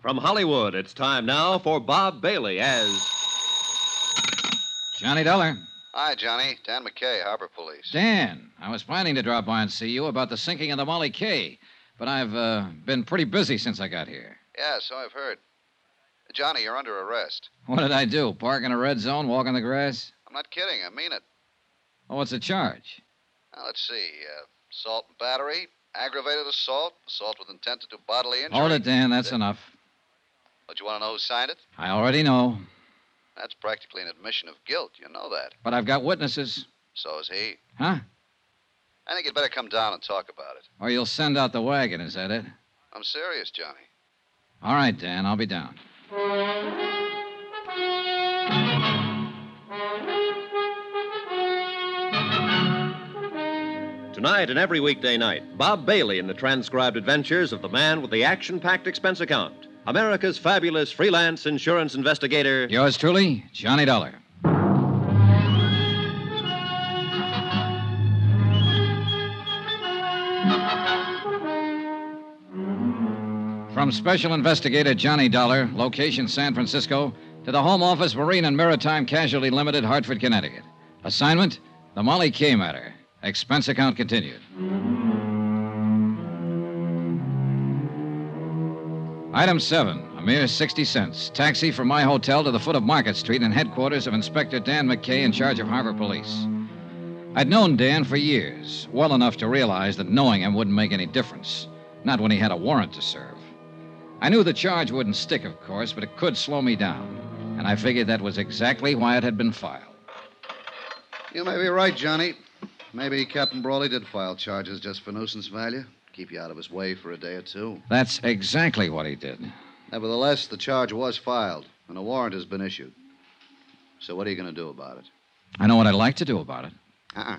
From Hollywood, it's time now for Bob Bailey as. Johnny Dollar. Hi, Johnny. Dan McKay, Harbor Police. Dan, I was planning to drop by and see you about the sinking of the Molly K, but I've uh, been pretty busy since I got here. Yeah, so I've heard. Johnny, you're under arrest. What did I do? Park in a red zone, walk in the grass? I'm not kidding. I mean it. Oh, what's the charge? Now, let's see. Uh, assault and battery, aggravated assault, assault with intent to do bodily injury. Hold it, Dan. That's enough. But you want to know who signed it? I already know, That's practically an admission of guilt. You know that. but I've got witnesses. So is he. Huh? I think you'd better come down and talk about it. Or you'll send out the wagon, is that it? I'm serious, Johnny. All right, Dan, I'll be down. Tonight and every weekday night, Bob Bailey in the transcribed adventures of the man with the action packed expense account. America's fabulous freelance insurance investigator. Yours truly, Johnny Dollar. From Special Investigator Johnny Dollar, location San Francisco, to the Home Office Marine and Maritime Casualty Limited, Hartford, Connecticut. Assignment The Molly K matter. Expense account continued. Item 7, a mere 60 cents. Taxi from my hotel to the foot of Market Street and headquarters of Inspector Dan McKay in charge of Harbor Police. I'd known Dan for years, well enough to realize that knowing him wouldn't make any difference, not when he had a warrant to serve. I knew the charge wouldn't stick, of course, but it could slow me down, and I figured that was exactly why it had been filed. You may be right, Johnny. Maybe Captain Brawley did file charges just for nuisance value. Keep you out of his way for a day or two. That's exactly what he did. Nevertheless, the charge was filed, and a warrant has been issued. So what are you going to do about it? I know what I'd like to do about it. Uh-uh.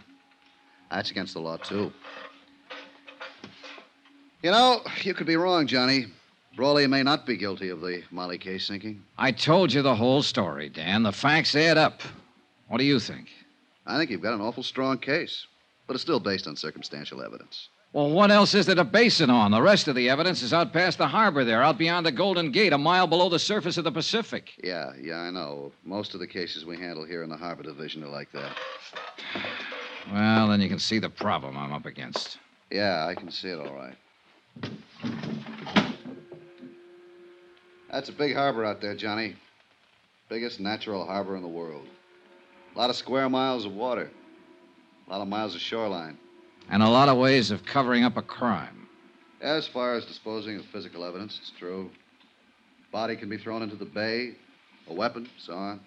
That's against the law, too. You know, you could be wrong, Johnny. Brawley may not be guilty of the Molly K's sinking. I told you the whole story, Dan. The facts add up. What do you think? I think you've got an awful strong case, but it's still based on circumstantial evidence. Well, what else is there to base it on? The rest of the evidence is out past the harbor there, out beyond the Golden Gate, a mile below the surface of the Pacific. Yeah, yeah, I know. Most of the cases we handle here in the Harbor Division are like that. Well, then you can see the problem I'm up against. Yeah, I can see it all right. That's a big harbor out there, Johnny. Biggest natural harbor in the world. A lot of square miles of water. A lot of miles of shoreline. And a lot of ways of covering up a crime. As far as disposing of physical evidence, it's true. Body can be thrown into the bay, a weapon, so on.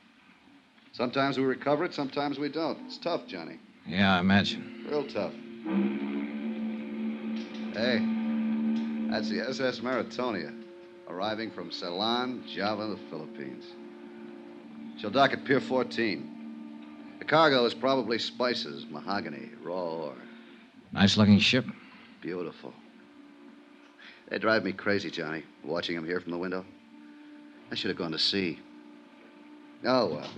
Sometimes we recover it, sometimes we don't. It's tough, Johnny. Yeah, I imagine. Real tough. Hey, that's the SS Maritonia, arriving from Ceylon, Java, the Philippines. She'll dock at Pier 14. The cargo is probably spices, mahogany, raw ore. Nice looking ship. Beautiful. They drive me crazy, Johnny, watching them here from the window. I should have gone to sea. Oh, well.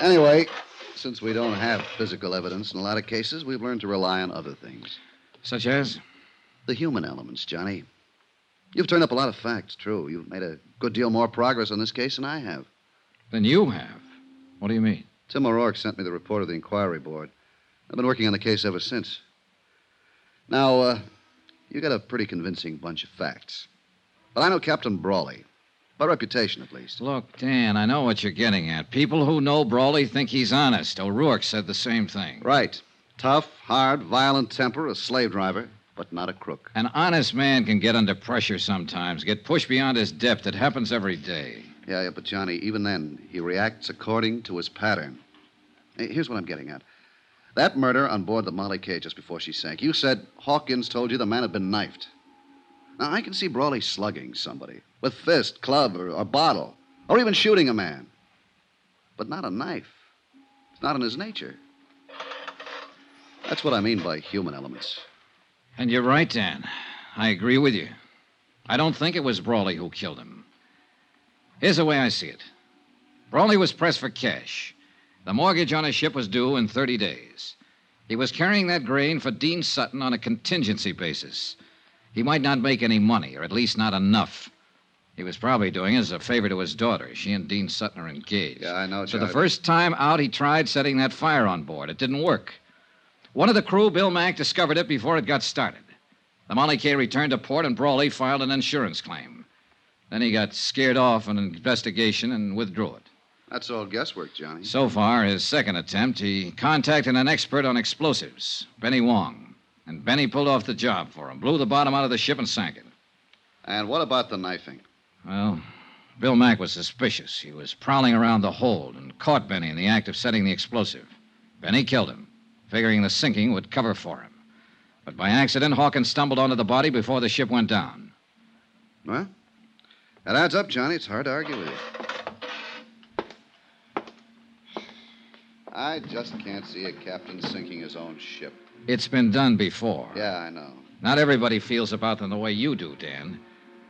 Anyway, since we don't have physical evidence in a lot of cases, we've learned to rely on other things. Such as? The human elements, Johnny. You've turned up a lot of facts, true. You've made a good deal more progress on this case than I have. Than you have. What do you mean? Tim O'Rourke sent me the report of the inquiry board. I've been working on the case ever since. Now, uh, you got a pretty convincing bunch of facts. But I know Captain Brawley. By reputation, at least. Look, Dan, I know what you're getting at. People who know Brawley think he's honest. O'Rourke said the same thing. Right. Tough, hard, violent temper, a slave driver, but not a crook. An honest man can get under pressure sometimes, get pushed beyond his depth. It happens every day. Yeah, yeah, but Johnny, even then, he reacts according to his pattern. Here's what I'm getting at. That murder on board the Molly K just before she sank, you said Hawkins told you the man had been knifed. Now, I can see Brawley slugging somebody with fist, club, or, or bottle, or even shooting a man. But not a knife. It's not in his nature. That's what I mean by human elements. And you're right, Dan. I agree with you. I don't think it was Brawley who killed him. Here's the way I see it Brawley was pressed for cash. The mortgage on his ship was due in 30 days. He was carrying that grain for Dean Sutton on a contingency basis. He might not make any money, or at least not enough. He was probably doing it as a favor to his daughter. She and Dean Sutton are engaged. Yeah, I know, So the first time out, he tried setting that fire on board. It didn't work. One of the crew, Bill Mack, discovered it before it got started. The Molly K returned to port, and Brawley filed an insurance claim. Then he got scared off an investigation and withdrew it. That's all guesswork, Johnny. So far, his second attempt, he contacted an expert on explosives, Benny Wong. And Benny pulled off the job for him, blew the bottom out of the ship and sank it. And what about the knifing? Well, Bill Mack was suspicious. He was prowling around the hold and caught Benny in the act of setting the explosive. Benny killed him, figuring the sinking would cover for him. But by accident, Hawkins stumbled onto the body before the ship went down. Well, that adds up, Johnny. It's hard to argue with you. I just can't see a captain sinking his own ship. It's been done before. Yeah, I know. Not everybody feels about them the way you do, Dan.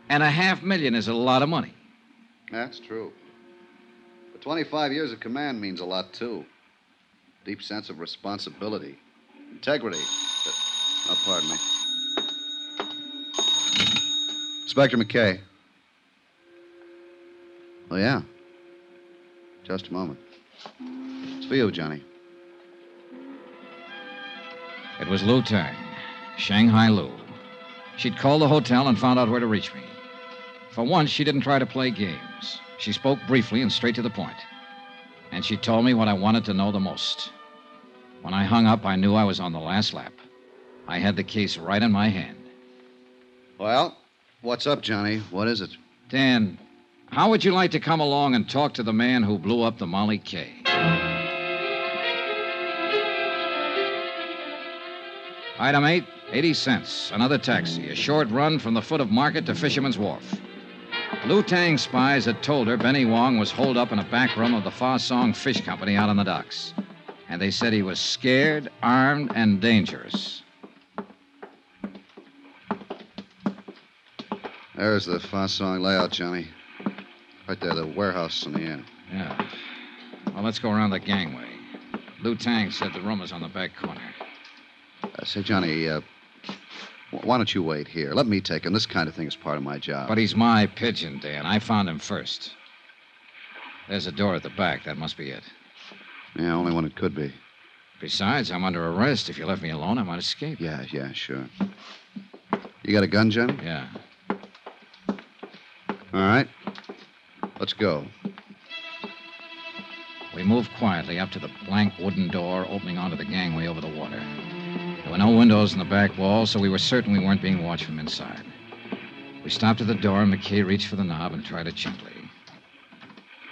And a half million is a lot of money. That's true. But 25 years of command means a lot, too. Deep sense of responsibility, integrity. Uh, oh, pardon me. Inspector McKay. Oh, yeah. Just a moment. It's for you, Johnny. It was Lou Tang, Shanghai Lou. She'd called the hotel and found out where to reach me. For once, she didn't try to play games. She spoke briefly and straight to the point. And she told me what I wanted to know the most. When I hung up, I knew I was on the last lap. I had the case right in my hand. Well, what's up, Johnny? What is it? Dan, how would you like to come along and talk to the man who blew up the Molly K? Item 8, 80 cents. Another taxi. A short run from the foot of Market to Fisherman's Wharf. Lou Tang's spies had told her Benny Wong was holed up in a back room of the Fa Song Fish Company out on the docks. And they said he was scared, armed, and dangerous. There's the Fosong layout, Johnny. Right there, the warehouse in the end. Yeah. Well, let's go around the gangway. Lou Tang said the room is on the back corner. Uh, say, Johnny, uh, why don't you wait here? Let me take him. This kind of thing is part of my job. But he's my pigeon, Dan. I found him first. There's a door at the back. That must be it. Yeah, only one it could be. Besides, I'm under arrest. If you left me alone, I might escape. Yeah, yeah, sure. You got a gun, Johnny? Yeah. All right. Let's go. We moved quietly up to the blank wooden door opening onto the gangway over the water. There were no windows in the back wall, so we were certain we weren't being watched from inside. We stopped at the door, and McKay reached for the knob and tried it gently.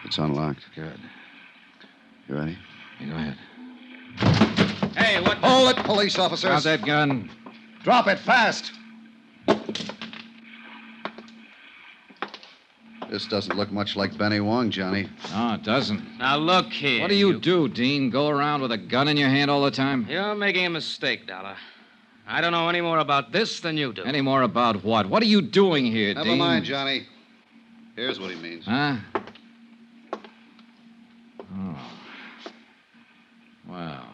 It's unlocked. Good. You ready? You go ahead. Hey, what? Hold it, police officers. Drop that gun. Drop it fast. This doesn't look much like Benny Wong, Johnny. No, it doesn't. Now look here. What do you, do, Dean? Go around with a gun in your hand all the time? You're making a mistake, Dollar. I don't know any more about this than you do. Any more about what? What are you doing here, Dean? Never Dean? mind, Johnny. Here's what he means. Huh? Oh. Well.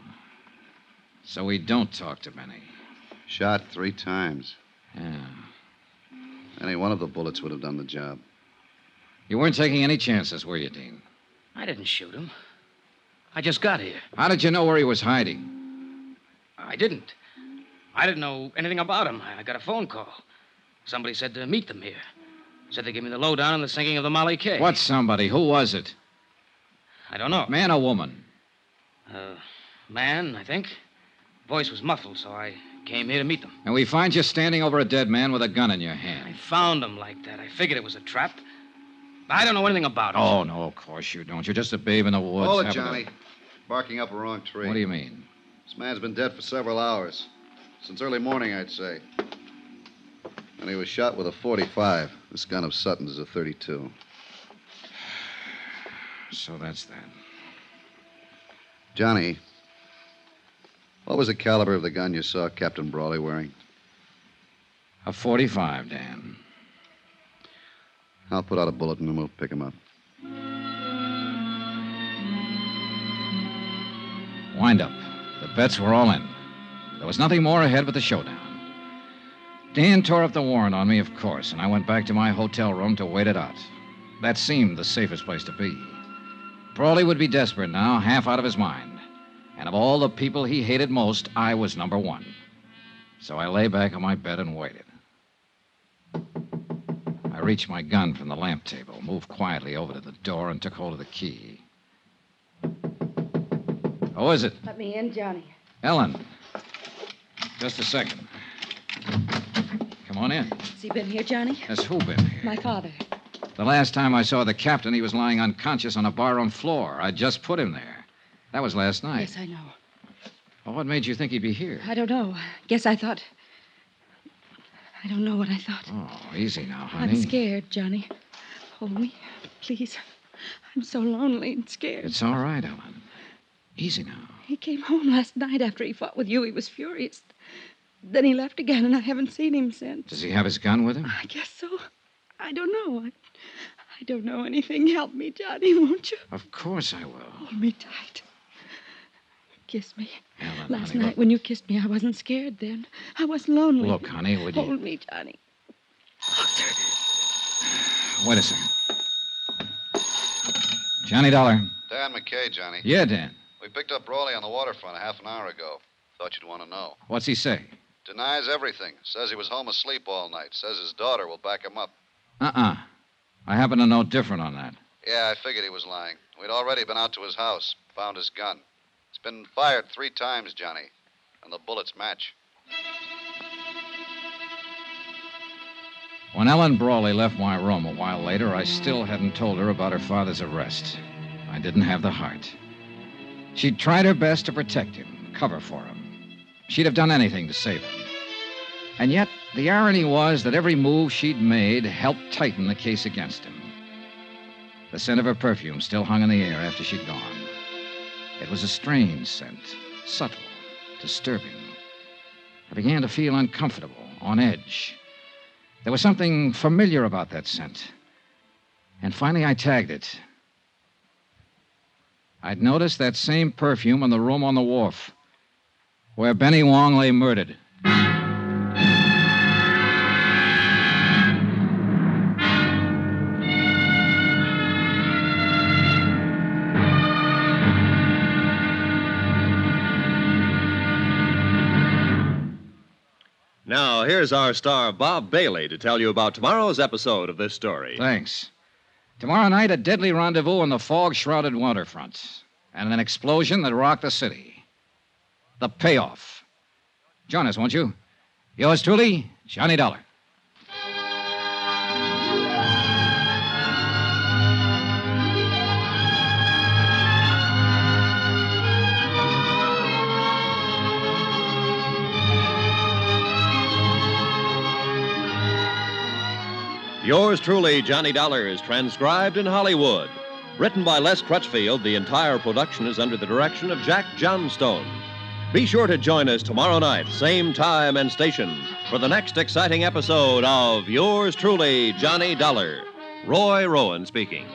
So we don't talk to Benny. Shot three times. Yeah. Any one of the bullets would have done the job. You weren't taking any chances, were you, Dean? I didn't shoot him. I just got here. How did you know where he was hiding? I didn't. I didn't know anything about him. I got a phone call. Somebody said to meet them here. Said they'd give me the lowdown on the sinking of the Molly K. What somebody? Who was it? I don't know. Man or woman? Uh, man, I think. Voice was muffled, so I came here to meet them. And we find you standing over a dead man with a gun in your hand. I found him like that. I figured it was a trap. I don't know anything about it. Oh, no, of course you don't. You're just a babe in the woods. Hold it, having a- Johnny. Barking up a wrong tree. What do you mean? This man's been dead for several hours. Since early morning, I'd say. And he was shot with a 45. This gun of Sutton's is a 32. So that's that. Johnny, what was the caliber of the gun you saw Captain Brawley wearing? A 45, Dan. I'll put out a bulletin and we'll pick him up. Wind up. The bets were all in. There was nothing more ahead but the showdown. Dan tore up the warrant on me, of course, and I went back to my hotel room to wait it out. That seemed the safest place to be. Brawley would be desperate now, half out of his mind. And of all the people he hated most, I was number one. So I lay back on my bed and waited. I reached my gun from the lamp table, moved quietly over to the door, and took hold of the key. Who is it? Let me in, Johnny. Ellen. Just a second. Come on in. Has he been here, Johnny? Has who been here? My father. The last time I saw the captain, he was lying unconscious on a barroom floor. I just put him there. That was last night. Yes, I know. Well, what made you think he'd be here? I don't know. Guess I thought. I don't know what I thought. Oh, easy now, honey. I'm scared, Johnny. Hold me, please. I'm so lonely and scared. It's all right, Ellen. Easy now. He came home last night after he fought with you. He was furious. Then he left again, and I haven't seen him since. Does he have his gun with him? I guess so. I don't know. I, I don't know anything. Help me, Johnny, won't you? Of course I will. Hold me tight. Kiss me. Ellen, Last honey, night look, when you kissed me, I wasn't scared then. I wasn't lonely. look, honey, would you... Hold me, Johnny. Wait a second. Johnny Dollar. Dan McKay, Johnny. Yeah, Dan. We picked up Brawley on the waterfront a half an hour ago. Thought you'd want to know. What's he say? Denies everything. Says he was home asleep all night. Says his daughter will back him up. Uh-uh. I happen to know different on that. Yeah, I figured he was lying. We'd already been out to his house, found his gun. It's been fired three times, Johnny, and the bullets match. When Ellen Brawley left my room a while later, I still hadn't told her about her father's arrest. I didn't have the heart. She'd tried her best to protect him, cover for him. She'd have done anything to save him. And yet, the irony was that every move she'd made helped tighten the case against him. The scent of her perfume still hung in the air after she'd gone. It was a strange scent, subtle, disturbing. I began to feel uncomfortable, on edge. There was something familiar about that scent. And finally, I tagged it. I'd noticed that same perfume in the room on the wharf, where Benny Wong lay murdered. Now, here's our star, Bob Bailey, to tell you about tomorrow's episode of this story. Thanks. Tomorrow night, a deadly rendezvous on the fog shrouded waterfront, and an explosion that rocked the city. The payoff. Join us, won't you? Yours truly, Johnny Dollar. Yours truly, Johnny Dollar, is transcribed in Hollywood. Written by Les Crutchfield, the entire production is under the direction of Jack Johnstone. Be sure to join us tomorrow night, same time and station, for the next exciting episode of Yours truly, Johnny Dollar. Roy Rowan speaking.